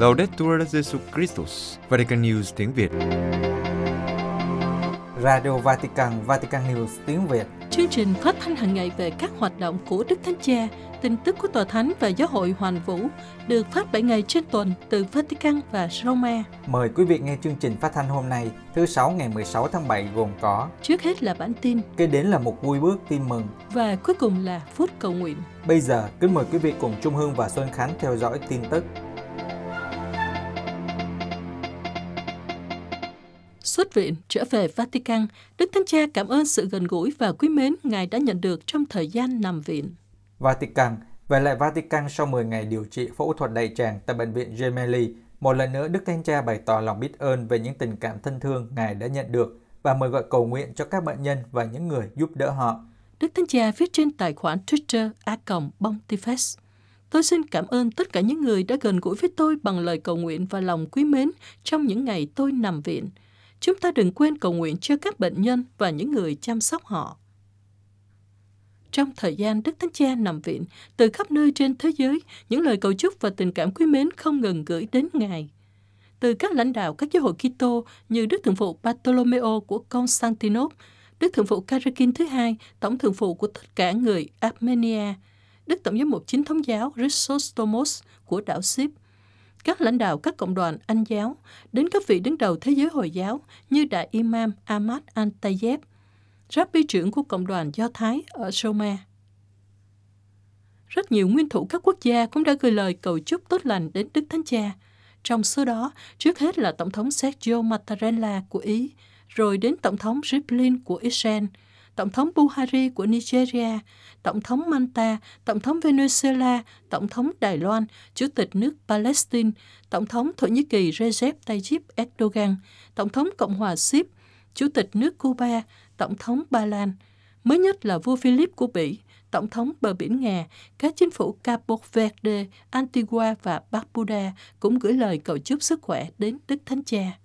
Laudetur Jesu Christus, Vatican News tiếng Việt. Radio Vatican, Vatican News tiếng Việt. Chương trình phát thanh hàng ngày về các hoạt động của Đức Thánh Cha, tin tức của Tòa Thánh và Giáo hội Hoàn Vũ được phát 7 ngày trên tuần từ Vatican và Roma. Mời quý vị nghe chương trình phát thanh hôm nay, thứ Sáu ngày 16 tháng 7 gồm có Trước hết là bản tin Kế đến là một vui bước tin mừng. và cuối cùng là phút cầu nguyện. Bây giờ, kính mời quý vị cùng Trung Hương và Xuân Khánh theo dõi tin tức. Xuất viện trở về Vatican, Đức Thánh Cha cảm ơn sự gần gũi và quý mến Ngài đã nhận được trong thời gian nằm viện. Vatican, về lại Vatican sau 10 ngày điều trị phẫu thuật đại tràng tại bệnh viện Gemelli, một lần nữa Đức Thánh Cha bày tỏ lòng biết ơn về những tình cảm thân thương Ngài đã nhận được và mời gọi cầu nguyện cho các bệnh nhân và những người giúp đỡ họ. Đức Thánh Cha viết trên tài khoản Twitter A Còng Pontifex. Tôi xin cảm ơn tất cả những người đã gần gũi với tôi bằng lời cầu nguyện và lòng quý mến trong những ngày tôi nằm viện. Chúng ta đừng quên cầu nguyện cho các bệnh nhân và những người chăm sóc họ. Trong thời gian Đức Thánh Cha nằm viện, từ khắp nơi trên thế giới, những lời cầu chúc và tình cảm quý mến không ngừng gửi đến Ngài. Từ các lãnh đạo các giáo hội Kitô như Đức Thượng phụ Bartolomeo của Constantinople, Đức Thượng phụ Karakin thứ hai, tổng thượng phụ của tất cả người Armenia, Đức Tổng giám mục chính thống giáo Chrysostomos của đảo Ship, các lãnh đạo các cộng đoàn Anh giáo, đến các vị đứng đầu thế giới Hồi giáo như Đại Imam Ahmad Al-Tayyeb, Rabbi trưởng của cộng đoàn Do Thái ở Soma. Rất nhiều nguyên thủ các quốc gia cũng đã gửi lời cầu chúc tốt lành đến Đức Thánh Cha. Trong số đó, trước hết là Tổng thống Sergio Mattarella của Ý, rồi đến Tổng thống Rivlin của Israel, Tổng thống Buhari của Nigeria, Tổng thống Manta, Tổng thống Venezuela, Tổng thống Đài Loan, Chủ tịch nước Palestine, Tổng thống Thổ Nhĩ Kỳ Recep Tayyip Erdogan, Tổng thống Cộng hòa sip, Chủ tịch nước Cuba, Tổng thống Ba Lan. Mới nhất là vua Philip của Bỉ, Tổng thống bờ biển Nga, các chính phủ Cabo Verde, Antigua và Barbuda cũng gửi lời cầu chúc sức khỏe đến Đức Thánh Cha.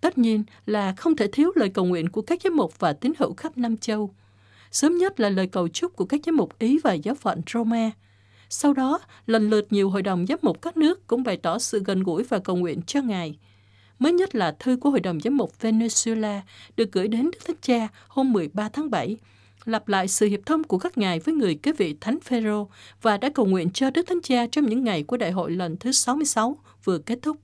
Tất nhiên là không thể thiếu lời cầu nguyện của các giám mục và tín hữu khắp Nam Châu. Sớm nhất là lời cầu chúc của các giám mục Ý và giáo phận Roma. Sau đó, lần lượt nhiều hội đồng giám mục các nước cũng bày tỏ sự gần gũi và cầu nguyện cho Ngài. Mới nhất là thư của Hội đồng Giám mục Venezuela được gửi đến Đức Thánh Cha hôm 13 tháng 7, lặp lại sự hiệp thông của các ngài với người kế vị Thánh Phêrô và đã cầu nguyện cho Đức Thánh Cha trong những ngày của đại hội lần thứ 66 vừa kết thúc.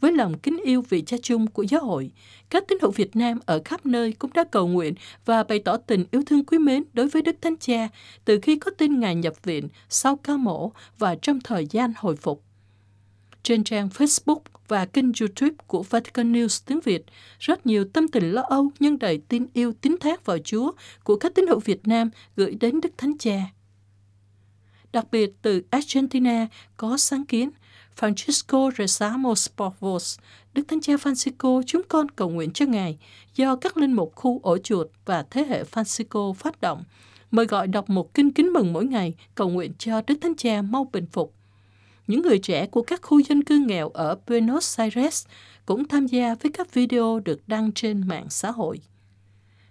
Với lòng kính yêu vị cha chung của giáo hội, các tín hữu Việt Nam ở khắp nơi cũng đã cầu nguyện và bày tỏ tình yêu thương quý mến đối với Đức Thánh Cha từ khi có tin Ngài nhập viện sau ca mổ và trong thời gian hồi phục. Trên trang Facebook và kênh YouTube của Vatican News tiếng Việt, rất nhiều tâm tình lo âu nhưng đầy tin yêu tín thác vào Chúa của các tín hữu Việt Nam gửi đến Đức Thánh Cha. Đặc biệt từ Argentina có sáng kiến Francisco Rezamos Porvos, Đức Thánh Cha Francisco chúng con cầu nguyện cho Ngài do các linh mục khu ổ chuột và thế hệ Francisco phát động, mời gọi đọc một kinh kính mừng mỗi ngày cầu nguyện cho Đức Thánh Cha mau bình phục những người trẻ của các khu dân cư nghèo ở Buenos Aires cũng tham gia với các video được đăng trên mạng xã hội.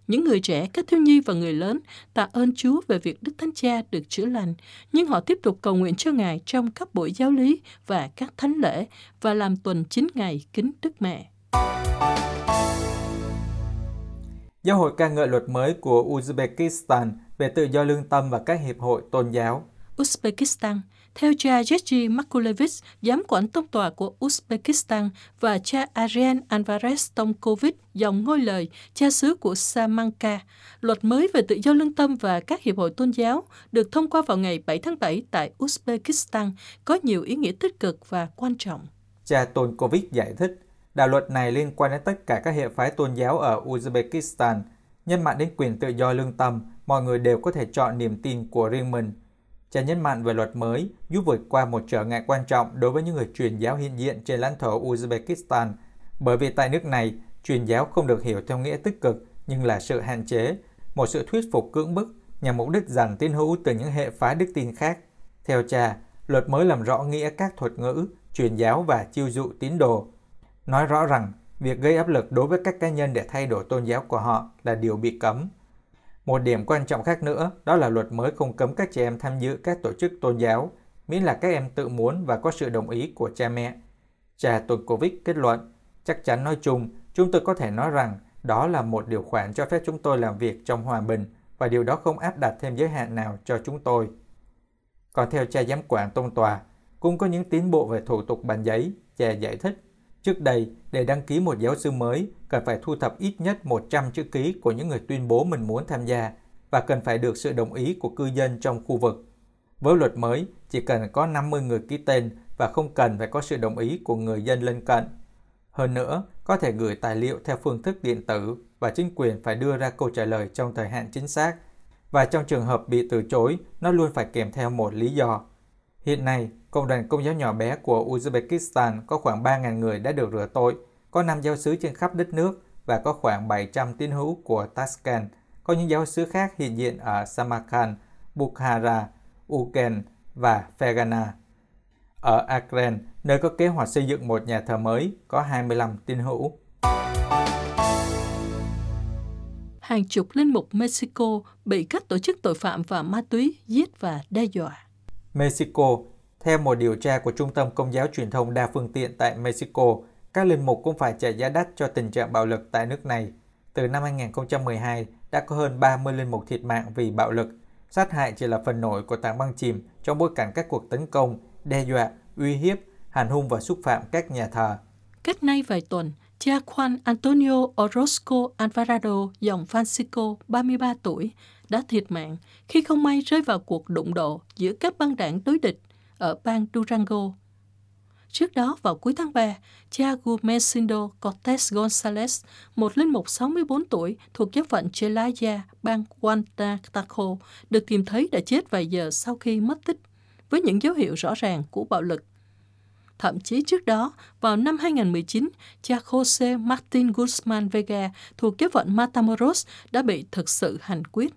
Những người trẻ, các thiếu nhi và người lớn tạ ơn Chúa về việc Đức Thánh Cha được chữa lành, nhưng họ tiếp tục cầu nguyện cho Ngài trong các buổi giáo lý và các thánh lễ và làm tuần 9 ngày kính Đức Mẹ. Giáo hội ca ngợi luật mới của Uzbekistan về tự do lương tâm và các hiệp hội tôn giáo. Uzbekistan theo cha Yeji Makulevich, giám quản tông tòa của Uzbekistan và cha Ariel Alvarez Tomkovic, dòng ngôi lời, cha xứ của Samanka, luật mới về tự do lương tâm và các hiệp hội tôn giáo được thông qua vào ngày 7 tháng 7 tại Uzbekistan có nhiều ý nghĩa tích cực và quan trọng. Cha Tomkovic giải thích, đạo luật này liên quan đến tất cả các hệ phái tôn giáo ở Uzbekistan, nhân mạng đến quyền tự do lương tâm, mọi người đều có thể chọn niềm tin của riêng mình – Cha nhấn mạnh về luật mới giúp vượt qua một trở ngại quan trọng đối với những người truyền giáo hiện diện trên lãnh thổ Uzbekistan, bởi vì tại nước này, truyền giáo không được hiểu theo nghĩa tích cực nhưng là sự hạn chế, một sự thuyết phục cưỡng bức nhằm mục đích giành tín hữu từ những hệ phái đức tin khác. Theo cha, luật mới làm rõ nghĩa các thuật ngữ, truyền giáo và chiêu dụ tín đồ. Nói rõ rằng, việc gây áp lực đối với các cá nhân để thay đổi tôn giáo của họ là điều bị cấm. Một điểm quan trọng khác nữa đó là luật mới không cấm các trẻ em tham dự các tổ chức tôn giáo. miễn là các em tự muốn và có sự đồng ý của cha mẹ. Cha Tonkovic kết luận, chắc chắn nói chung, chúng tôi có thể nói rằng đó là một điều khoản cho phép chúng tôi làm việc trong hòa bình và điều đó không áp đặt thêm giới hạn nào cho chúng tôi. Còn theo cha giám quản tôn tòa, cũng có những tiến bộ về thủ tục bàn giấy, cha giải thích. Trước đây, để đăng ký một giáo sư mới, cần phải thu thập ít nhất 100 chữ ký của những người tuyên bố mình muốn tham gia và cần phải được sự đồng ý của cư dân trong khu vực. Với luật mới, chỉ cần có 50 người ký tên và không cần phải có sự đồng ý của người dân lân cận. Hơn nữa, có thể gửi tài liệu theo phương thức điện tử và chính quyền phải đưa ra câu trả lời trong thời hạn chính xác. Và trong trường hợp bị từ chối, nó luôn phải kèm theo một lý do. Hiện nay, cộng đoàn công giáo nhỏ bé của Uzbekistan có khoảng 3.000 người đã được rửa tội, có 5 giáo sứ trên khắp đất nước và có khoảng 700 tín hữu của Tashkent. Có những giáo sứ khác hiện diện ở Samarkand, Bukhara, Uken và Fergana. Ở Akren, nơi có kế hoạch xây dựng một nhà thờ mới, có 25 tín hữu. Hàng chục linh mục Mexico bị các tổ chức tội phạm và ma túy giết và đe dọa. Mexico theo một điều tra của Trung tâm Công giáo Truyền thông đa phương tiện tại Mexico, các linh mục cũng phải trả giá đắt cho tình trạng bạo lực tại nước này. Từ năm 2012, đã có hơn 30 linh mục thiệt mạng vì bạo lực. Sát hại chỉ là phần nổi của tảng băng chìm trong bối cảnh các cuộc tấn công, đe dọa, uy hiếp, hành hung và xúc phạm các nhà thờ. Cách nay vài tuần, cha Juan Antonio Orozco Alvarado, dòng Francisco, 33 tuổi, đã thiệt mạng khi không may rơi vào cuộc đụng độ giữa các băng đảng đối địch ở bang Durango. Trước đó, vào cuối tháng 3, cha Gumesindo Cortez Gonzalez, một linh mục 64 tuổi thuộc giáo phận Chelaya, bang Guantanamo, được tìm thấy đã chết vài giờ sau khi mất tích, với những dấu hiệu rõ ràng của bạo lực. Thậm chí trước đó, vào năm 2019, cha Jose Martin Guzman Vega thuộc giáo phận Matamoros đã bị thực sự hành quyết.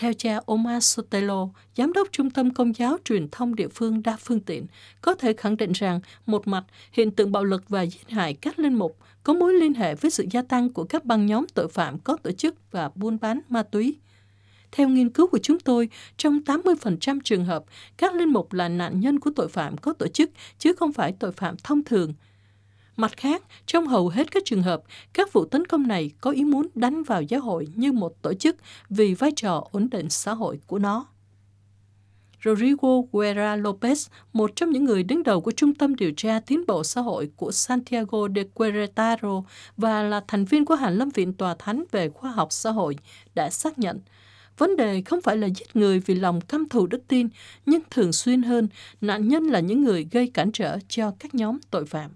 Theo cha Omar Sotelo, giám đốc trung tâm công giáo truyền thông địa phương đa phương tiện, có thể khẳng định rằng, một mặt, hiện tượng bạo lực và giết hại các linh mục có mối liên hệ với sự gia tăng của các băng nhóm tội phạm có tổ chức và buôn bán ma túy. Theo nghiên cứu của chúng tôi, trong 80% trường hợp, các linh mục là nạn nhân của tội phạm có tổ chức, chứ không phải tội phạm thông thường – Mặt khác, trong hầu hết các trường hợp, các vụ tấn công này có ý muốn đánh vào giáo hội như một tổ chức vì vai trò ổn định xã hội của nó. Rodrigo Guerra Lopez, một trong những người đứng đầu của Trung tâm Điều tra Tiến bộ Xã hội của Santiago de Querétaro và là thành viên của Hàn Lâm Viện Tòa Thánh về Khoa học Xã hội, đã xác nhận Vấn đề không phải là giết người vì lòng căm thù đức tin, nhưng thường xuyên hơn, nạn nhân là những người gây cản trở cho các nhóm tội phạm.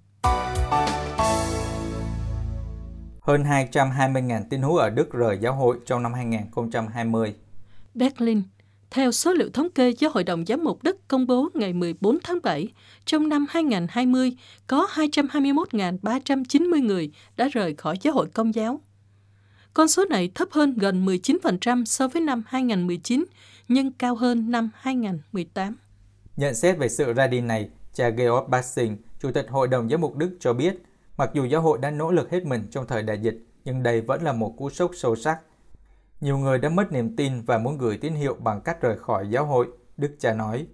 Hơn 220.000 tín hữu ở Đức rời giáo hội trong năm 2020. Berlin theo số liệu thống kê do Hội đồng Giám mục Đức công bố ngày 14 tháng 7, trong năm 2020 có 221.390 người đã rời khỏi giáo hội công giáo. Con số này thấp hơn gần 19% so với năm 2019, nhưng cao hơn năm 2018. Nhận xét về sự ra đi này, cha Georg Bassing, Chủ tịch Hội đồng Giám mục Đức cho biết, mặc dù giáo hội đã nỗ lực hết mình trong thời đại dịch, nhưng đây vẫn là một cú sốc sâu sắc. Nhiều người đã mất niềm tin và muốn gửi tín hiệu bằng cách rời khỏi giáo hội, Đức cha nói.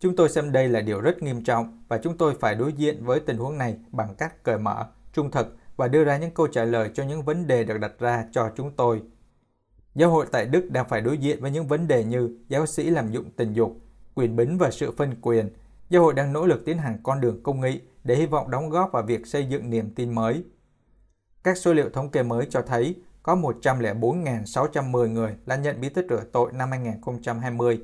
Chúng tôi xem đây là điều rất nghiêm trọng và chúng tôi phải đối diện với tình huống này bằng cách cởi mở, trung thực và đưa ra những câu trả lời cho những vấn đề được đặt ra cho chúng tôi. Giáo hội tại Đức đang phải đối diện với những vấn đề như giáo sĩ làm dụng tình dục, quyền bính và sự phân quyền. Giáo hội đang nỗ lực tiến hành con đường công nghị để hy vọng đóng góp vào việc xây dựng niềm tin mới. Các số liệu thống kê mới cho thấy có 104.610 người đã nhận bí tích rửa tội năm 2020.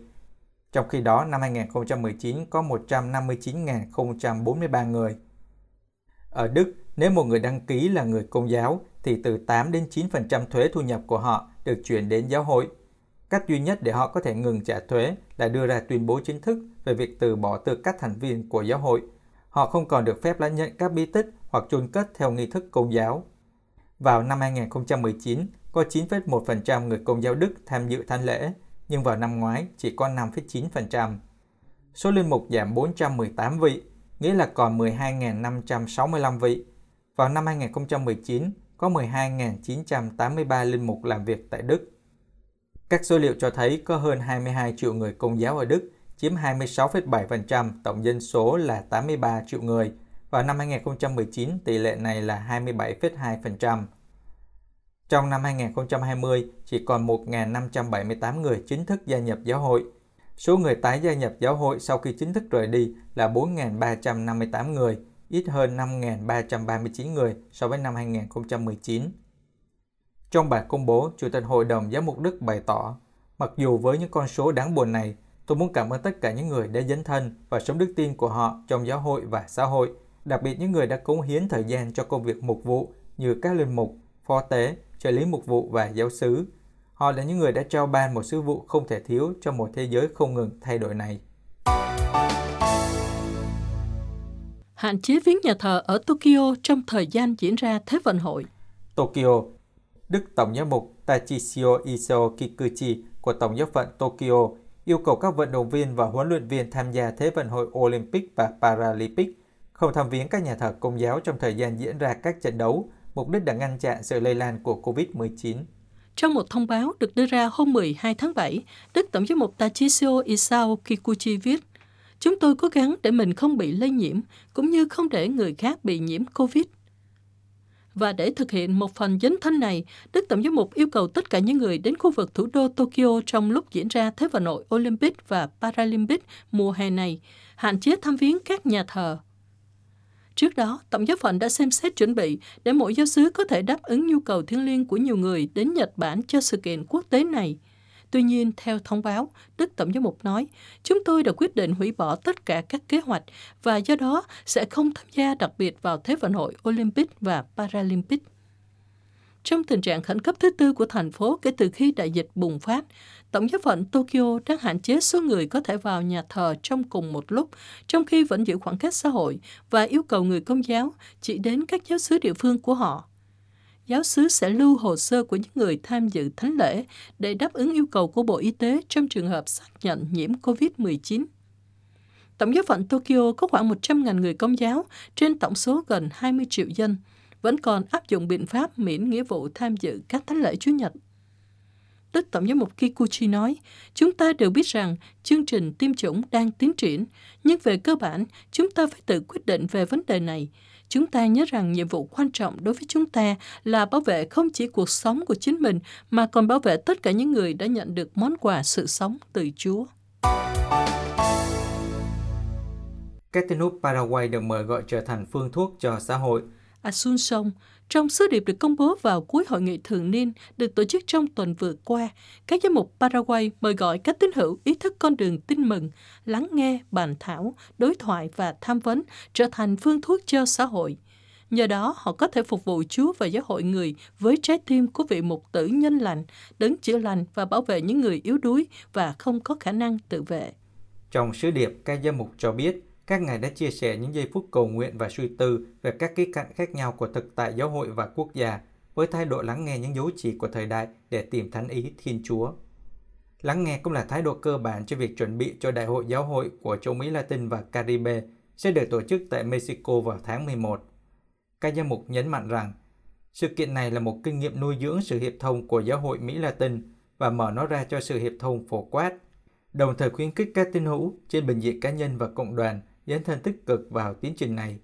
Trong khi đó, năm 2019 có 159.043 người. Ở Đức, nếu một người đăng ký là người công giáo, thì từ 8 đến 9% thuế thu nhập của họ được chuyển đến giáo hội. Cách duy nhất để họ có thể ngừng trả thuế là đưa ra tuyên bố chính thức về việc từ bỏ tư cách thành viên của giáo hội họ không còn được phép lãnh nhận các bí tích hoặc chôn cất theo nghi thức công giáo. Vào năm 2019, có 9,1% người công giáo Đức tham dự thánh lễ, nhưng vào năm ngoái chỉ có 5,9%. Số linh mục giảm 418 vị, nghĩa là còn 12.565 vị. Vào năm 2019, có 12.983 linh mục làm việc tại Đức. Các số liệu cho thấy có hơn 22 triệu người công giáo ở Đức chiếm 26,7% tổng dân số là 83 triệu người. Vào năm 2019, tỷ lệ này là 27,2%. Trong năm 2020, chỉ còn 1.578 người chính thức gia nhập giáo hội. Số người tái gia nhập giáo hội sau khi chính thức rời đi là 4.358 người, ít hơn 5.339 người so với năm 2019. Trong bài công bố, Chủ tịch Hội đồng Giám mục Đức bày tỏ, mặc dù với những con số đáng buồn này, tôi muốn cảm ơn tất cả những người đã dấn thân và sống đức tin của họ trong giáo hội và xã hội, đặc biệt những người đã cống hiến thời gian cho công việc mục vụ như các linh mục, phó tế, trợ lý mục vụ và giáo sứ. Họ là những người đã trao ban một sứ vụ không thể thiếu cho một thế giới không ngừng thay đổi này. Hạn chế viếng nhà thờ ở Tokyo trong thời gian diễn ra Thế vận hội. Tokyo Đức Tổng giám mục Tachishio Iso Kikuchi của Tổng giáo phận Tokyo yêu cầu các vận động viên và huấn luyện viên tham gia Thế vận hội Olympic và Paralympic không tham viếng các nhà thờ công giáo trong thời gian diễn ra các trận đấu, mục đích là ngăn chặn sự lây lan của COVID-19. Trong một thông báo được đưa ra hôm 12 tháng 7, Đức Tổng giám mục Tachisio Isao Kikuchi viết, Chúng tôi cố gắng để mình không bị lây nhiễm, cũng như không để người khác bị nhiễm COVID. Và để thực hiện một phần dấn thân này, Đức Tổng giám mục yêu cầu tất cả những người đến khu vực thủ đô Tokyo trong lúc diễn ra Thế vận hội Olympic và Paralympic mùa hè này, hạn chế thăm viếng các nhà thờ. Trước đó, Tổng giáo phận đã xem xét chuẩn bị để mỗi giáo sứ có thể đáp ứng nhu cầu thiêng liêng của nhiều người đến Nhật Bản cho sự kiện quốc tế này – Tuy nhiên, theo thông báo, Đức Tổng giám mục nói, chúng tôi đã quyết định hủy bỏ tất cả các kế hoạch và do đó sẽ không tham gia đặc biệt vào Thế vận hội Olympic và Paralympic. Trong tình trạng khẩn cấp thứ tư của thành phố kể từ khi đại dịch bùng phát, Tổng giáo phận Tokyo đang hạn chế số người có thể vào nhà thờ trong cùng một lúc, trong khi vẫn giữ khoảng cách xã hội và yêu cầu người công giáo chỉ đến các giáo sứ địa phương của họ giáo sứ sẽ lưu hồ sơ của những người tham dự thánh lễ để đáp ứng yêu cầu của Bộ Y tế trong trường hợp xác nhận nhiễm COVID-19. Tổng giáo phận Tokyo có khoảng 100.000 người công giáo trên tổng số gần 20 triệu dân, vẫn còn áp dụng biện pháp miễn nghĩa vụ tham dự các thánh lễ Chúa Nhật. Đức Tổng giám mục Kikuchi nói, chúng ta đều biết rằng chương trình tiêm chủng đang tiến triển, nhưng về cơ bản, chúng ta phải tự quyết định về vấn đề này, chúng ta nhớ rằng nhiệm vụ quan trọng đối với chúng ta là bảo vệ không chỉ cuộc sống của chính mình mà còn bảo vệ tất cả những người đã nhận được món quà sự sống từ Chúa. Các tên nút Paraguay được mời gọi trở thành phương thuốc cho xã hội. Asunción, trong sứ điệp được công bố vào cuối hội nghị thường niên được tổ chức trong tuần vừa qua, các giám mục Paraguay mời gọi các tín hữu ý thức con đường tin mừng, lắng nghe, bàn thảo, đối thoại và tham vấn trở thành phương thuốc cho xã hội. Nhờ đó, họ có thể phục vụ Chúa và giáo hội người với trái tim của vị mục tử nhân lành, đấng chữa lành và bảo vệ những người yếu đuối và không có khả năng tự vệ. Trong sứ điệp, các giám mục cho biết, các ngài đã chia sẻ những giây phút cầu nguyện và suy tư về các khía cạnh khác nhau của thực tại giáo hội và quốc gia, với thái độ lắng nghe những dấu chỉ của thời đại để tìm thánh ý Thiên Chúa. Lắng nghe cũng là thái độ cơ bản cho việc chuẩn bị cho Đại hội Giáo hội của châu Mỹ Latin và Caribe sẽ được tổ chức tại Mexico vào tháng 11. Các giám mục nhấn mạnh rằng, sự kiện này là một kinh nghiệm nuôi dưỡng sự hiệp thông của Giáo hội Mỹ Latin và mở nó ra cho sự hiệp thông phổ quát, đồng thời khuyến khích các tín hữu trên bình diện cá nhân và cộng đoàn dấn thân tích cực vào tiến trình này.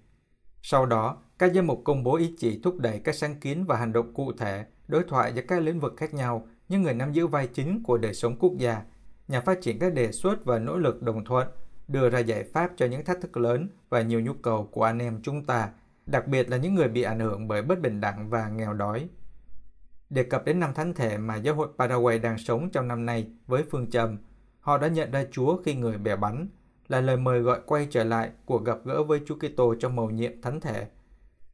Sau đó, các giám mục công bố ý chỉ thúc đẩy các sáng kiến và hành động cụ thể, đối thoại giữa các lĩnh vực khác nhau, những người nắm giữ vai chính của đời sống quốc gia, nhà phát triển các đề xuất và nỗ lực đồng thuận, đưa ra giải pháp cho những thách thức lớn và nhiều nhu cầu của anh em chúng ta, đặc biệt là những người bị ảnh hưởng bởi bất bình đẳng và nghèo đói. Đề cập đến năm thánh thể mà giáo hội Paraguay đang sống trong năm nay với phương châm, họ đã nhận ra Chúa khi người bẻ bánh là lời mời gọi quay trở lại cuộc gặp gỡ với Chúa Kitô trong mầu nhiệm thánh thể.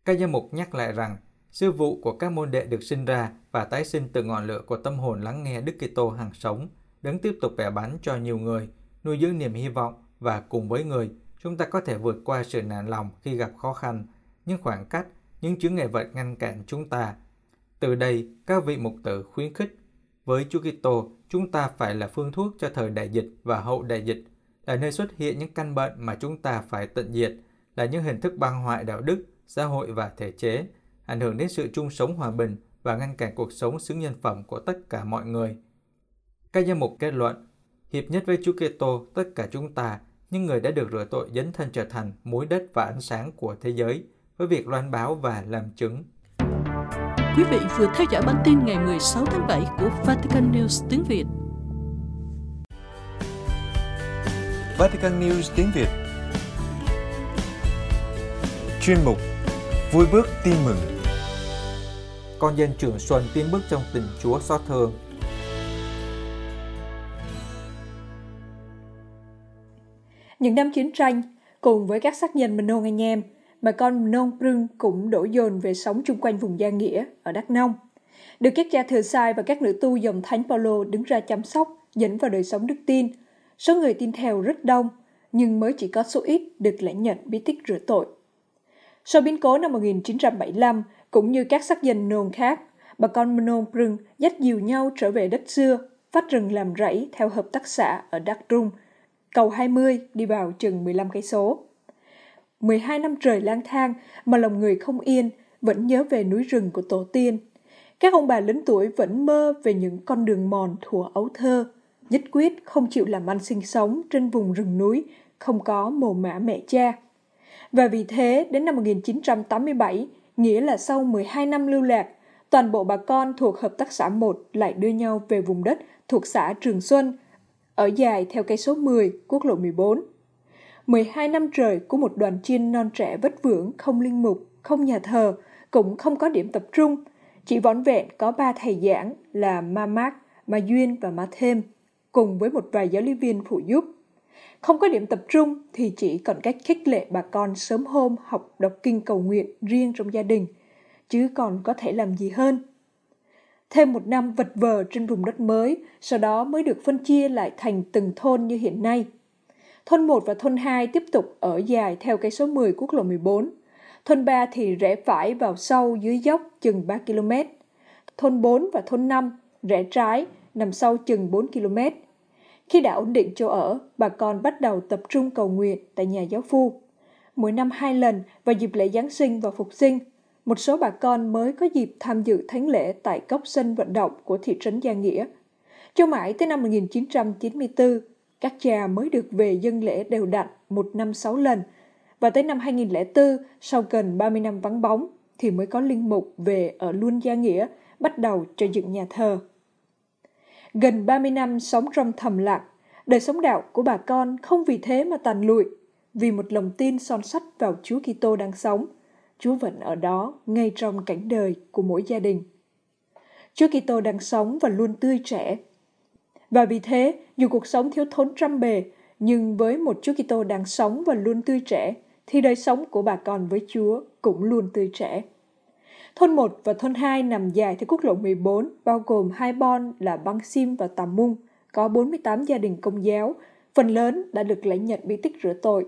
Các giám mục nhắc lại rằng, sư vụ của các môn đệ được sinh ra và tái sinh từ ngọn lửa của tâm hồn lắng nghe Đức Kitô hàng sống, đứng tiếp tục bẻ bánh cho nhiều người, nuôi dưỡng niềm hy vọng và cùng với người, chúng ta có thể vượt qua sự nản lòng khi gặp khó khăn, những khoảng cách, những chướng ngại vật ngăn cản chúng ta. Từ đây, các vị mục tử khuyến khích, với Chúa Kitô, chúng ta phải là phương thuốc cho thời đại dịch và hậu đại dịch là nơi xuất hiện những căn bệnh mà chúng ta phải tận diệt, là những hình thức băng hoại đạo đức, xã hội và thể chế, ảnh hưởng đến sự chung sống hòa bình và ngăn cản cuộc sống xứng nhân phẩm của tất cả mọi người. Các giám mục kết luận, Hiệp nhất với Chúa Kitô, tất cả chúng ta, những người đã được rửa tội dấn thân trở thành mối đất và ánh sáng của thế giới, với việc loan báo và làm chứng. Quý vị vừa theo dõi bản tin ngày 16 tháng 7 của Vatican News tiếng Việt. Vatican News tiếng Việt Chuyên mục Vui bước tin mừng Con dân trưởng Xuân tiến bước trong tình Chúa xót thương Những năm chiến tranh, cùng với các xác nhân mình Mnon anh em, bà con Mnon Prưng cũng đổ dồn về sống chung quanh vùng Gia Nghĩa ở Đắk Nông. Được các cha thừa sai và các nữ tu dòng Thánh Paulo đứng ra chăm sóc, dẫn vào đời sống đức tin. Số người tin theo rất đông, nhưng mới chỉ có số ít được lãnh nhận bí tích rửa tội. Sau biến cố năm 1975, cũng như các sắc dân nôn khác, bà con Mnon Prung dắt dìu nhau trở về đất xưa, phát rừng làm rẫy theo hợp tác xã ở Đắk Rung, cầu 20 đi vào chừng 15 cây số. 12 năm trời lang thang mà lòng người không yên, vẫn nhớ về núi rừng của tổ tiên. Các ông bà lớn tuổi vẫn mơ về những con đường mòn thủa ấu thơ, nhất quyết không chịu làm ăn sinh sống trên vùng rừng núi, không có mồ mã mẹ cha. Và vì thế, đến năm 1987, nghĩa là sau 12 năm lưu lạc, toàn bộ bà con thuộc Hợp tác xã 1 lại đưa nhau về vùng đất thuộc xã Trường Xuân, ở dài theo cây số 10, quốc lộ 14. 12 năm trời của một đoàn chiên non trẻ vất vưởng, không linh mục, không nhà thờ, cũng không có điểm tập trung, chỉ vỏn vẹn có ba thầy giảng là Ma Mác, Ma Duyên và Ma Thêm, cùng với một vài giáo lý viên phụ giúp. Không có điểm tập trung thì chỉ còn cách khích lệ bà con sớm hôm học đọc kinh cầu nguyện riêng trong gia đình, chứ còn có thể làm gì hơn. Thêm một năm vật vờ trên vùng đất mới, sau đó mới được phân chia lại thành từng thôn như hiện nay. Thôn 1 và thôn 2 tiếp tục ở dài theo cây số 10 quốc lộ 14. Thôn 3 thì rẽ phải vào sâu dưới dốc chừng 3 km. Thôn 4 và thôn 5 rẽ trái nằm sau chừng 4 km. Khi đã ổn định chỗ ở, bà con bắt đầu tập trung cầu nguyện tại nhà giáo phu. Mỗi năm hai lần vào dịp lễ Giáng sinh và Phục sinh, một số bà con mới có dịp tham dự thánh lễ tại cốc sân vận động của thị trấn Gia Nghĩa. Cho mãi tới năm 1994, các cha mới được về dân lễ đều đặn một năm sáu lần, và tới năm 2004, sau gần 30 năm vắng bóng, thì mới có linh mục về ở luôn Gia Nghĩa, bắt đầu cho dựng nhà thờ. Gần 30 năm sống trong thầm lặng, đời sống đạo của bà con không vì thế mà tàn lụi, vì một lòng tin son sắt vào Chúa Kitô đang sống. Chúa vẫn ở đó, ngay trong cảnh đời của mỗi gia đình. Chúa Kitô đang sống và luôn tươi trẻ. Và vì thế, dù cuộc sống thiếu thốn trăm bề, nhưng với một Chúa Kitô đang sống và luôn tươi trẻ, thì đời sống của bà con với Chúa cũng luôn tươi trẻ. Thôn 1 và thôn 2 nằm dài theo quốc lộ 14, bao gồm hai bon là Băng Sim và Tàm Mung, có 48 gia đình công giáo, phần lớn đã được lãnh nhận bí tích rửa tội.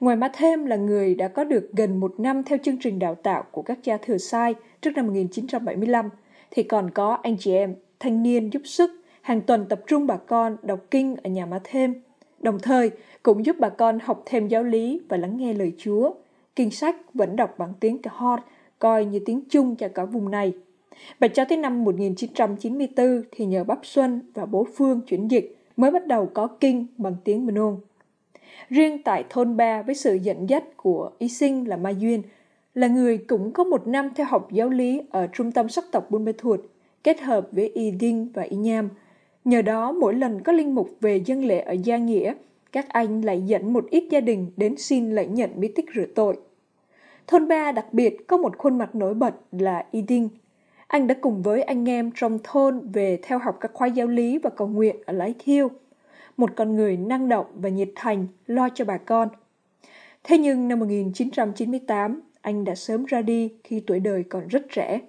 Ngoài má thêm là người đã có được gần một năm theo chương trình đào tạo của các cha thừa sai trước năm 1975, thì còn có anh chị em, thanh niên giúp sức, hàng tuần tập trung bà con đọc kinh ở nhà má thêm. Đồng thời, cũng giúp bà con học thêm giáo lý và lắng nghe lời Chúa. Kinh sách vẫn đọc bằng tiếng Cahor, coi như tiếng chung cho cả vùng này. Và cho tới năm 1994 thì nhờ Bắp Xuân và bố Phương chuyển dịch mới bắt đầu có kinh bằng tiếng Mnon. Riêng tại thôn ba với sự dẫn dắt của y sinh là Mai Duyên, là người cũng có một năm theo học giáo lý ở trung tâm sắc tộc Buôn Mê Thuột, kết hợp với Y Đinh và Y Nham. Nhờ đó, mỗi lần có linh mục về dân lễ ở Gia Nghĩa, các anh lại dẫn một ít gia đình đến xin lễ nhận bí tích rửa tội. Thôn ba đặc biệt có một khuôn mặt nổi bật là Y Đinh. Anh đã cùng với anh em trong thôn về theo học các khoa giáo lý và cầu nguyện ở Lái Thiêu – một con người năng động và nhiệt thành lo cho bà con. Thế nhưng năm 1998, anh đã sớm ra đi khi tuổi đời còn rất trẻ,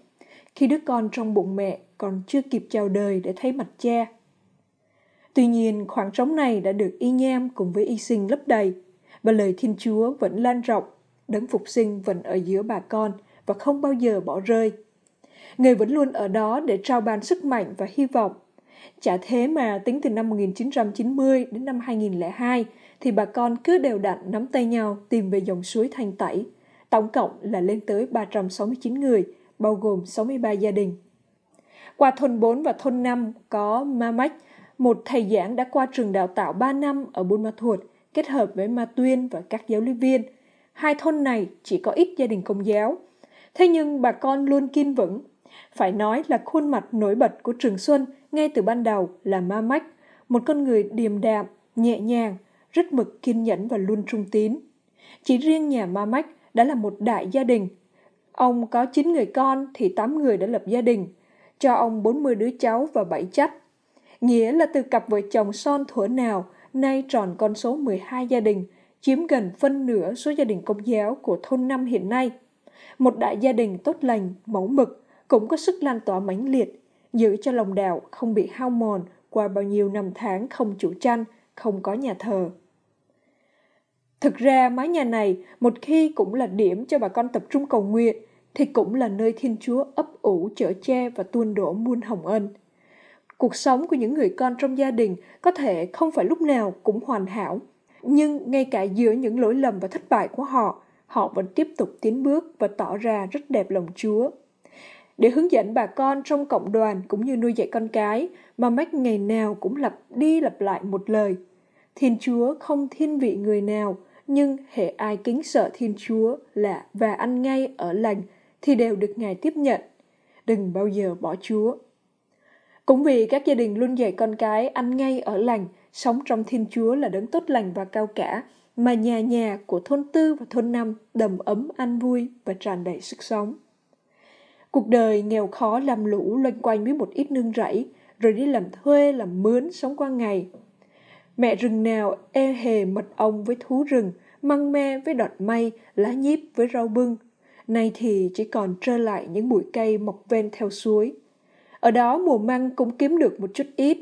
khi đứa con trong bụng mẹ còn chưa kịp chào đời để thấy mặt cha. Tuy nhiên, khoảng trống này đã được y nham cùng với y sinh lấp đầy, và lời Thiên Chúa vẫn lan rộng, đấng phục sinh vẫn ở giữa bà con và không bao giờ bỏ rơi. Người vẫn luôn ở đó để trao ban sức mạnh và hy vọng Chả thế mà tính từ năm 1990 đến năm 2002 thì bà con cứ đều đặn nắm tay nhau tìm về dòng suối Thanh Tẩy. Tổng cộng là lên tới 369 người, bao gồm 63 gia đình. Qua thôn 4 và thôn 5 có Ma Mách một thầy giảng đã qua trường đào tạo 3 năm ở Buôn Ma Thuột, kết hợp với Ma Tuyên và các giáo lý viên. Hai thôn này chỉ có ít gia đình công giáo. Thế nhưng bà con luôn kiên vững. Phải nói là khuôn mặt nổi bật của Trường Xuân ngay từ ban đầu là Ma Mách, một con người điềm đạm, nhẹ nhàng, rất mực kiên nhẫn và luôn trung tín. Chỉ riêng nhà Ma Mách đã là một đại gia đình. Ông có 9 người con thì 8 người đã lập gia đình, cho ông 40 đứa cháu và 7 chắt. Nghĩa là từ cặp vợ chồng son thuở nào, nay tròn con số 12 gia đình, chiếm gần phân nửa số gia đình công giáo của thôn năm hiện nay. Một đại gia đình tốt lành, mẫu mực, cũng có sức lan tỏa mãnh liệt, giữ cho lòng đạo không bị hao mòn qua bao nhiêu năm tháng không chủ tranh, không có nhà thờ. Thực ra mái nhà này một khi cũng là điểm cho bà con tập trung cầu nguyện, thì cũng là nơi Thiên Chúa ấp ủ chở che và tuôn đổ muôn hồng ân. Cuộc sống của những người con trong gia đình có thể không phải lúc nào cũng hoàn hảo, nhưng ngay cả giữa những lỗi lầm và thất bại của họ, họ vẫn tiếp tục tiến bước và tỏ ra rất đẹp lòng Chúa. Để hướng dẫn bà con trong cộng đoàn cũng như nuôi dạy con cái, mà Mách ngày nào cũng lặp đi lặp lại một lời. Thiên Chúa không thiên vị người nào, nhưng hệ ai kính sợ Thiên Chúa là và ăn ngay ở lành thì đều được Ngài tiếp nhận. Đừng bao giờ bỏ Chúa. Cũng vì các gia đình luôn dạy con cái ăn ngay ở lành, sống trong Thiên Chúa là đấng tốt lành và cao cả, mà nhà nhà của thôn tư và thôn năm đầm ấm an vui và tràn đầy sức sống. Cuộc đời nghèo khó làm lũ loanh quanh với một ít nương rẫy, rồi đi làm thuê, làm mướn, sống qua ngày. Mẹ rừng nào e hề mật ong với thú rừng, măng me với đọt mây, lá nhíp với rau bưng. Nay thì chỉ còn trơ lại những bụi cây mọc ven theo suối. Ở đó mùa măng cũng kiếm được một chút ít,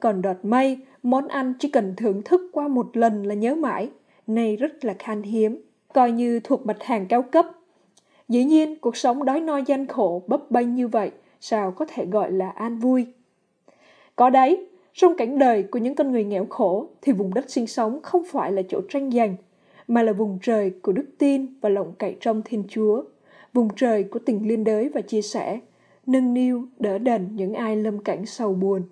còn đọt mây, món ăn chỉ cần thưởng thức qua một lần là nhớ mãi, nay rất là khan hiếm, coi như thuộc mặt hàng cao cấp. Dĩ nhiên, cuộc sống đói no gian khổ bấp bênh như vậy, sao có thể gọi là an vui. Có đấy, trong cảnh đời của những con người nghèo khổ thì vùng đất sinh sống không phải là chỗ tranh giành, mà là vùng trời của đức tin và lòng cậy trong Thiên Chúa, vùng trời của tình liên đới và chia sẻ, nâng niu, đỡ đần những ai lâm cảnh sầu buồn.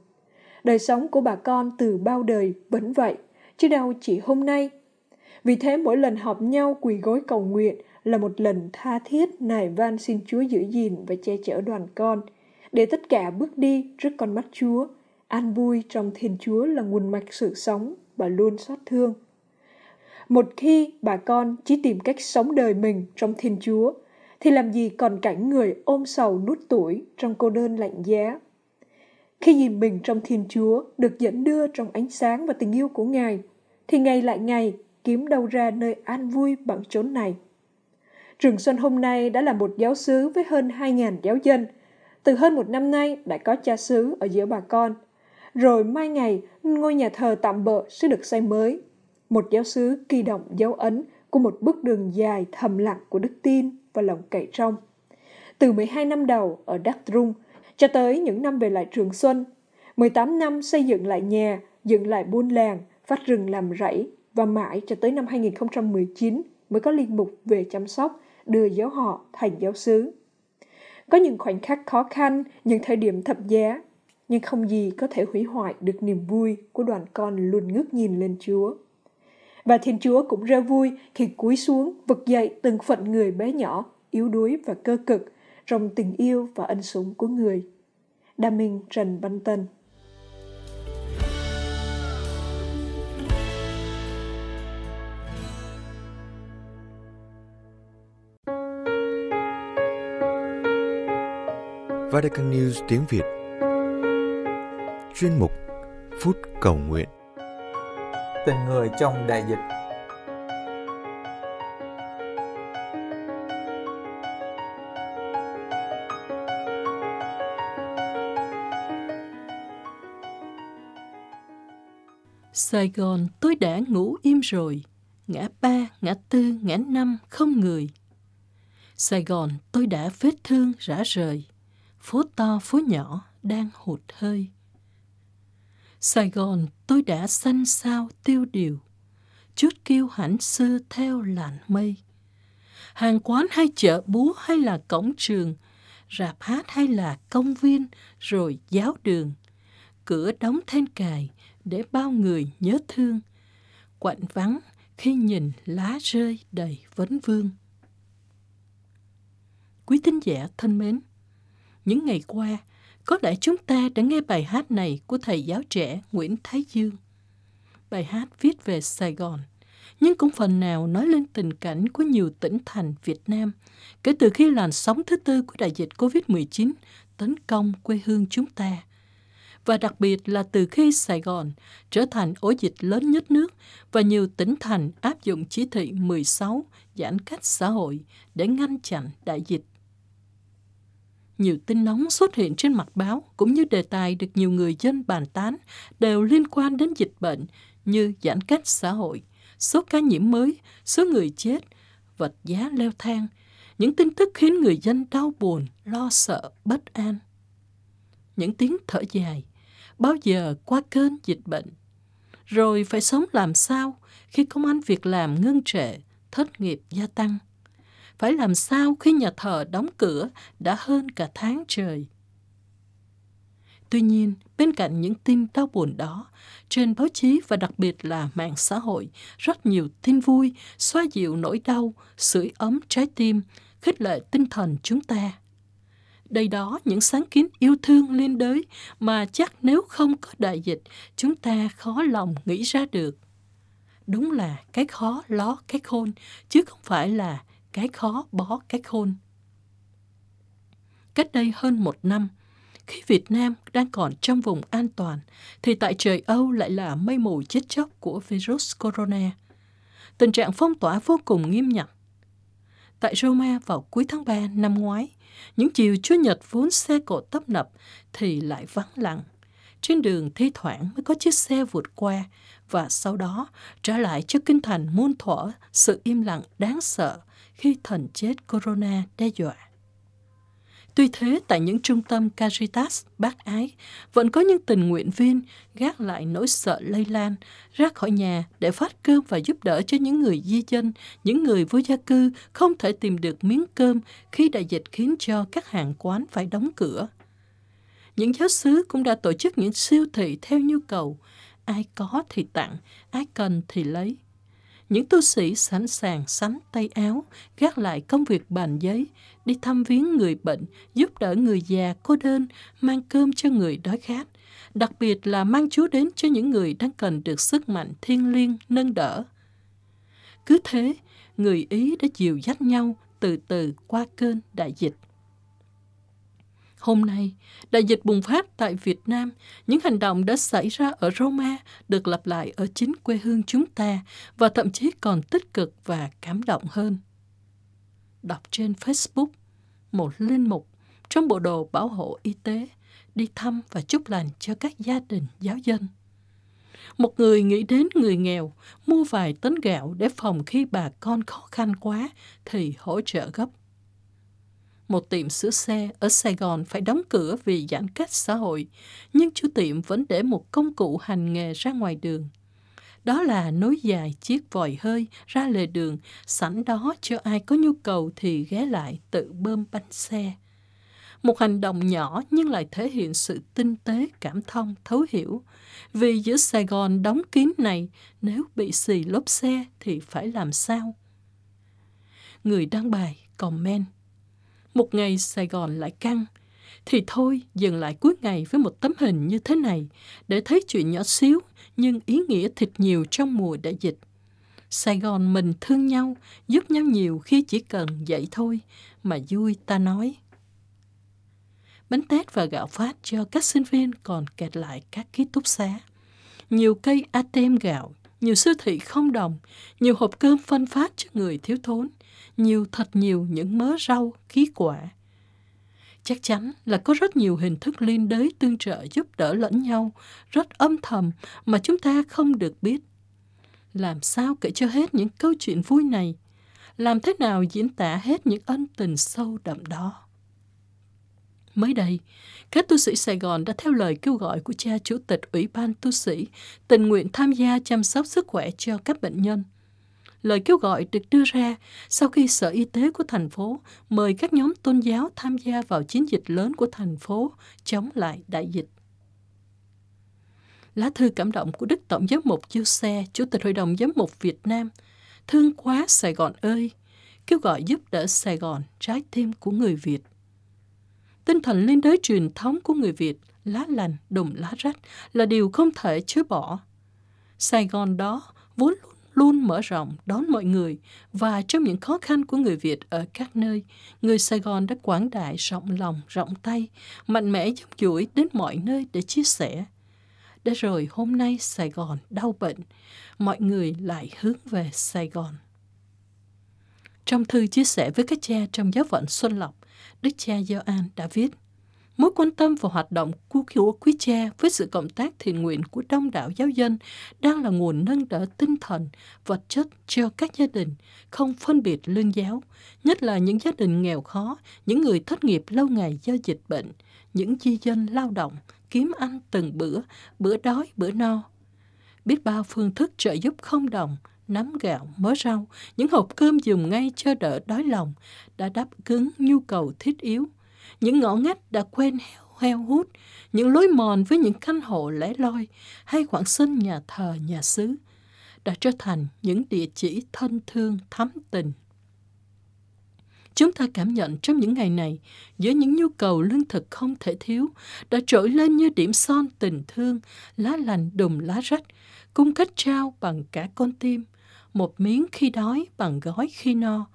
Đời sống của bà con từ bao đời vẫn vậy, chứ đâu chỉ hôm nay. Vì thế mỗi lần họp nhau quỳ gối cầu nguyện là một lần tha thiết nài van xin Chúa giữ gìn và che chở đoàn con, để tất cả bước đi trước con mắt Chúa, an vui trong Thiên Chúa là nguồn mạch sự sống và luôn xót thương. Một khi bà con chỉ tìm cách sống đời mình trong Thiên Chúa, thì làm gì còn cảnh người ôm sầu nút tuổi trong cô đơn lạnh giá. Khi nhìn mình trong Thiên Chúa được dẫn đưa trong ánh sáng và tình yêu của Ngài, thì ngày lại ngày kiếm đâu ra nơi an vui bằng chốn này. Trường Xuân hôm nay đã là một giáo sứ với hơn 2.000 giáo dân. Từ hơn một năm nay đã có cha xứ ở giữa bà con. Rồi mai ngày, ngôi nhà thờ tạm bợ sẽ được xây mới. Một giáo sứ kỳ động dấu ấn của một bước đường dài thầm lặng của đức tin và lòng cậy trong. Từ 12 năm đầu ở Đắc Trung cho tới những năm về lại Trường Xuân, 18 năm xây dựng lại nhà, dựng lại buôn làng, phát rừng làm rẫy và mãi cho tới năm 2019 mới có linh mục về chăm sóc, đưa giáo họ thành giáo xứ. Có những khoảnh khắc khó khăn, những thời điểm thập giá, nhưng không gì có thể hủy hoại được niềm vui của đoàn con luôn ngước nhìn lên Chúa. Và Thiên Chúa cũng rất vui khi cúi xuống vực dậy từng phận người bé nhỏ, yếu đuối và cơ cực trong tình yêu và ân sủng của người. Đa Minh Trần Văn Tân. Vatican News tiếng Việt. Chuyên mục Phút Cầu Nguyện. Tình người trong đại dịch Sài Gòn tôi đã ngủ im rồi, ngã ba, ngã tư, ngã năm không người. Sài Gòn tôi đã vết thương rã rời, phố to phố nhỏ đang hụt hơi. Sài Gòn tôi đã xanh sao tiêu điều, chút kêu hãnh xưa theo làn mây. Hàng quán hay chợ búa hay là cổng trường, rạp hát hay là công viên, rồi giáo đường. cửa đóng then cài để bao người nhớ thương. Quạnh vắng khi nhìn lá rơi đầy vấn vương. Quý tín giả thân mến, những ngày qua, có lẽ chúng ta đã nghe bài hát này của thầy giáo trẻ Nguyễn Thái Dương. Bài hát viết về Sài Gòn, nhưng cũng phần nào nói lên tình cảnh của nhiều tỉnh thành Việt Nam kể từ khi làn sóng thứ tư của đại dịch COVID-19 tấn công quê hương chúng ta. Và đặc biệt là từ khi Sài Gòn trở thành ổ dịch lớn nhất nước và nhiều tỉnh thành áp dụng chỉ thị 16 giãn cách xã hội để ngăn chặn đại dịch. Nhiều tin nóng xuất hiện trên mặt báo cũng như đề tài được nhiều người dân bàn tán đều liên quan đến dịch bệnh như giãn cách xã hội, số ca nhiễm mới, số người chết, vật giá leo thang, những tin tức khiến người dân đau buồn, lo sợ, bất an. Những tiếng thở dài, bao giờ qua cơn dịch bệnh. Rồi phải sống làm sao khi công an việc làm ngưng trệ, thất nghiệp gia tăng. Phải làm sao khi nhà thờ đóng cửa đã hơn cả tháng trời. Tuy nhiên, bên cạnh những tin đau buồn đó, trên báo chí và đặc biệt là mạng xã hội, rất nhiều tin vui, xoa dịu nỗi đau, sưởi ấm trái tim, khích lệ tinh thần chúng ta. Đây đó những sáng kiến yêu thương liên đới mà chắc nếu không có đại dịch, chúng ta khó lòng nghĩ ra được. Đúng là cái khó ló cái khôn, chứ không phải là cái khó bó cái khôn. Cách đây hơn một năm, khi Việt Nam đang còn trong vùng an toàn, thì tại trời Âu lại là mây mù chết chóc của virus corona. Tình trạng phong tỏa vô cùng nghiêm ngặt. Tại Roma vào cuối tháng 3 năm ngoái, những chiều Chúa Nhật vốn xe cộ tấp nập thì lại vắng lặng. Trên đường thi thoảng mới có chiếc xe vượt qua và sau đó trả lại cho kinh thành muôn thuở sự im lặng đáng sợ khi thần chết corona đe dọa. Tuy thế, tại những trung tâm Caritas bác ái, vẫn có những tình nguyện viên gác lại nỗi sợ lây lan, ra khỏi nhà để phát cơm và giúp đỡ cho những người di dân, những người vô gia cư không thể tìm được miếng cơm khi đại dịch khiến cho các hàng quán phải đóng cửa. Những giáo sứ cũng đã tổ chức những siêu thị theo nhu cầu, ai có thì tặng, ai cần thì lấy. Những tu sĩ sẵn sàng sắn tay áo, gác lại công việc bàn giấy, đi thăm viếng người bệnh, giúp đỡ người già cô đơn, mang cơm cho người đói khát, đặc biệt là mang Chúa đến cho những người đang cần được sức mạnh thiêng liêng nâng đỡ. Cứ thế, người Ý đã dìu dắt nhau từ từ qua cơn đại dịch. Hôm nay, đại dịch bùng phát tại Việt Nam, những hành động đã xảy ra ở Roma được lặp lại ở chính quê hương chúng ta và thậm chí còn tích cực và cảm động hơn. Đọc trên Facebook, một linh mục trong bộ đồ bảo hộ y tế đi thăm và chúc lành cho các gia đình giáo dân. Một người nghĩ đến người nghèo, mua vài tấn gạo để phòng khi bà con khó khăn quá thì hỗ trợ gấp một tiệm sửa xe ở Sài Gòn phải đóng cửa vì giãn cách xã hội, nhưng chủ tiệm vẫn để một công cụ hành nghề ra ngoài đường. Đó là nối dài chiếc vòi hơi ra lề đường, sẵn đó cho ai có nhu cầu thì ghé lại tự bơm bánh xe. Một hành động nhỏ nhưng lại thể hiện sự tinh tế, cảm thông, thấu hiểu. Vì giữa Sài Gòn đóng kín này, nếu bị xì lốp xe thì phải làm sao? Người đăng bài, comment một ngày Sài Gòn lại căng. Thì thôi, dừng lại cuối ngày với một tấm hình như thế này để thấy chuyện nhỏ xíu nhưng ý nghĩa thịt nhiều trong mùa đại dịch. Sài Gòn mình thương nhau, giúp nhau nhiều khi chỉ cần vậy thôi, mà vui ta nói. Bánh tét và gạo phát cho các sinh viên còn kẹt lại các ký túc xá. Nhiều cây ATM gạo, nhiều siêu thị không đồng, nhiều hộp cơm phân phát cho người thiếu thốn, nhiều thật nhiều những mớ rau, khí quả. Chắc chắn là có rất nhiều hình thức liên đới tương trợ giúp đỡ lẫn nhau, rất âm thầm mà chúng ta không được biết. Làm sao kể cho hết những câu chuyện vui này? Làm thế nào diễn tả hết những ân tình sâu đậm đó? Mới đây, các tu sĩ Sài Gòn đã theo lời kêu gọi của cha chủ tịch Ủy ban tu sĩ tình nguyện tham gia chăm sóc sức khỏe cho các bệnh nhân – Lời kêu gọi được đưa ra sau khi Sở Y tế của thành phố mời các nhóm tôn giáo tham gia vào chiến dịch lớn của thành phố chống lại đại dịch. Lá thư cảm động của Đức Tổng giám mục Chiêu Xe, Chủ tịch Hội đồng Giám mục Việt Nam, thương quá Sài Gòn ơi, kêu gọi giúp đỡ Sài Gòn, trái tim của người Việt. Tinh thần liên đới truyền thống của người Việt, lá lành, đùm lá rách là điều không thể chối bỏ. Sài Gòn đó vốn luôn luôn mở rộng đón mọi người và trong những khó khăn của người Việt ở các nơi, người Sài Gòn đã quảng đại rộng lòng, rộng tay, mạnh mẽ dốc chuỗi đến mọi nơi để chia sẻ. Đã rồi hôm nay Sài Gòn đau bệnh, mọi người lại hướng về Sài Gòn. Trong thư chia sẻ với các cha trong giáo phận Xuân Lộc, Đức cha Gioan đã viết Mối quan tâm và hoạt động của quý cha với sự cộng tác thiện nguyện của đông đảo giáo dân đang là nguồn nâng đỡ tinh thần, vật chất cho các gia đình, không phân biệt lương giáo, nhất là những gia đình nghèo khó, những người thất nghiệp lâu ngày do dịch bệnh, những di dân lao động, kiếm ăn từng bữa, bữa đói, bữa no. Biết bao phương thức trợ giúp không đồng, nắm gạo, mớ rau, những hộp cơm dùng ngay cho đỡ đói lòng, đã đáp ứng nhu cầu thiết yếu – những ngõ ngách đã quen heo, heo hút, những lối mòn với những căn hộ lẻ loi hay khoảng sân nhà thờ, nhà xứ đã trở thành những địa chỉ thân thương thắm tình. Chúng ta cảm nhận trong những ngày này, giữa những nhu cầu lương thực không thể thiếu, đã trỗi lên như điểm son tình thương, lá lành đùm lá rách, cung cách trao bằng cả con tim, một miếng khi đói bằng gói khi no,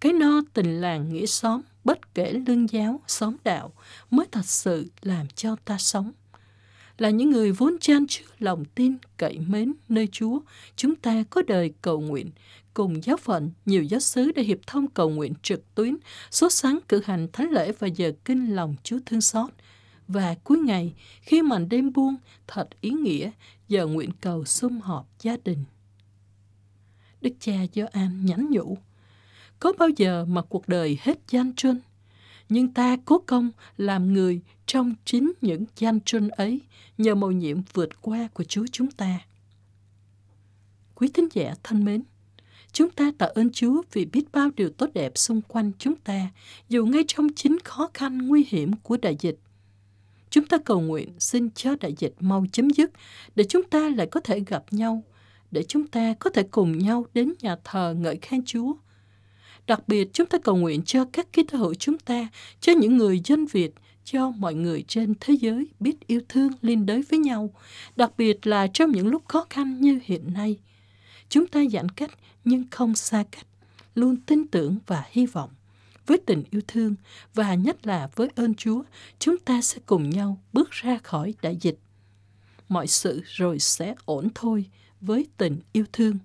cái no tình làng nghĩa xóm, bất kể lương giáo, xóm đạo, mới thật sự làm cho ta sống. Là những người vốn chan chứa lòng tin, cậy mến nơi Chúa, chúng ta có đời cầu nguyện, cùng giáo phận, nhiều giáo sứ đã hiệp thông cầu nguyện trực tuyến, số sáng cử hành thánh lễ và giờ kinh lòng Chúa thương xót. Và cuối ngày, khi màn đêm buông, thật ý nghĩa, giờ nguyện cầu sum họp gia đình. Đức cha Gioan nhắn nhủ, có bao giờ mà cuộc đời hết gian truân? Nhưng ta cố công làm người trong chính những gian truân ấy nhờ mầu nhiệm vượt qua của Chúa chúng ta. Quý thính giả thân mến, chúng ta tạ ơn Chúa vì biết bao điều tốt đẹp xung quanh chúng ta, dù ngay trong chính khó khăn nguy hiểm của đại dịch. Chúng ta cầu nguyện xin cho đại dịch mau chấm dứt để chúng ta lại có thể gặp nhau, để chúng ta có thể cùng nhau đến nhà thờ ngợi khen Chúa – Đặc biệt, chúng ta cầu nguyện cho các ký tơ hữu chúng ta, cho những người dân Việt, cho mọi người trên thế giới biết yêu thương liên đới với nhau, đặc biệt là trong những lúc khó khăn như hiện nay. Chúng ta giãn cách nhưng không xa cách, luôn tin tưởng và hy vọng. Với tình yêu thương và nhất là với ơn Chúa, chúng ta sẽ cùng nhau bước ra khỏi đại dịch. Mọi sự rồi sẽ ổn thôi với tình yêu thương.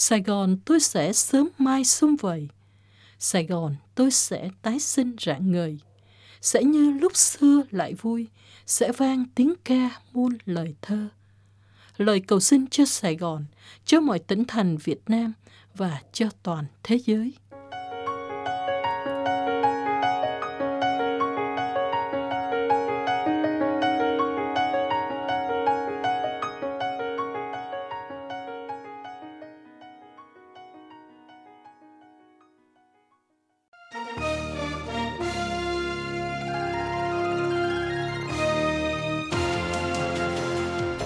Sài Gòn tôi sẽ sớm mai xung vầy. Sài Gòn tôi sẽ tái sinh rạng ngời. Sẽ như lúc xưa lại vui, sẽ vang tiếng ca muôn lời thơ. Lời cầu xin cho Sài Gòn, cho mọi tỉnh thành Việt Nam và cho toàn thế giới.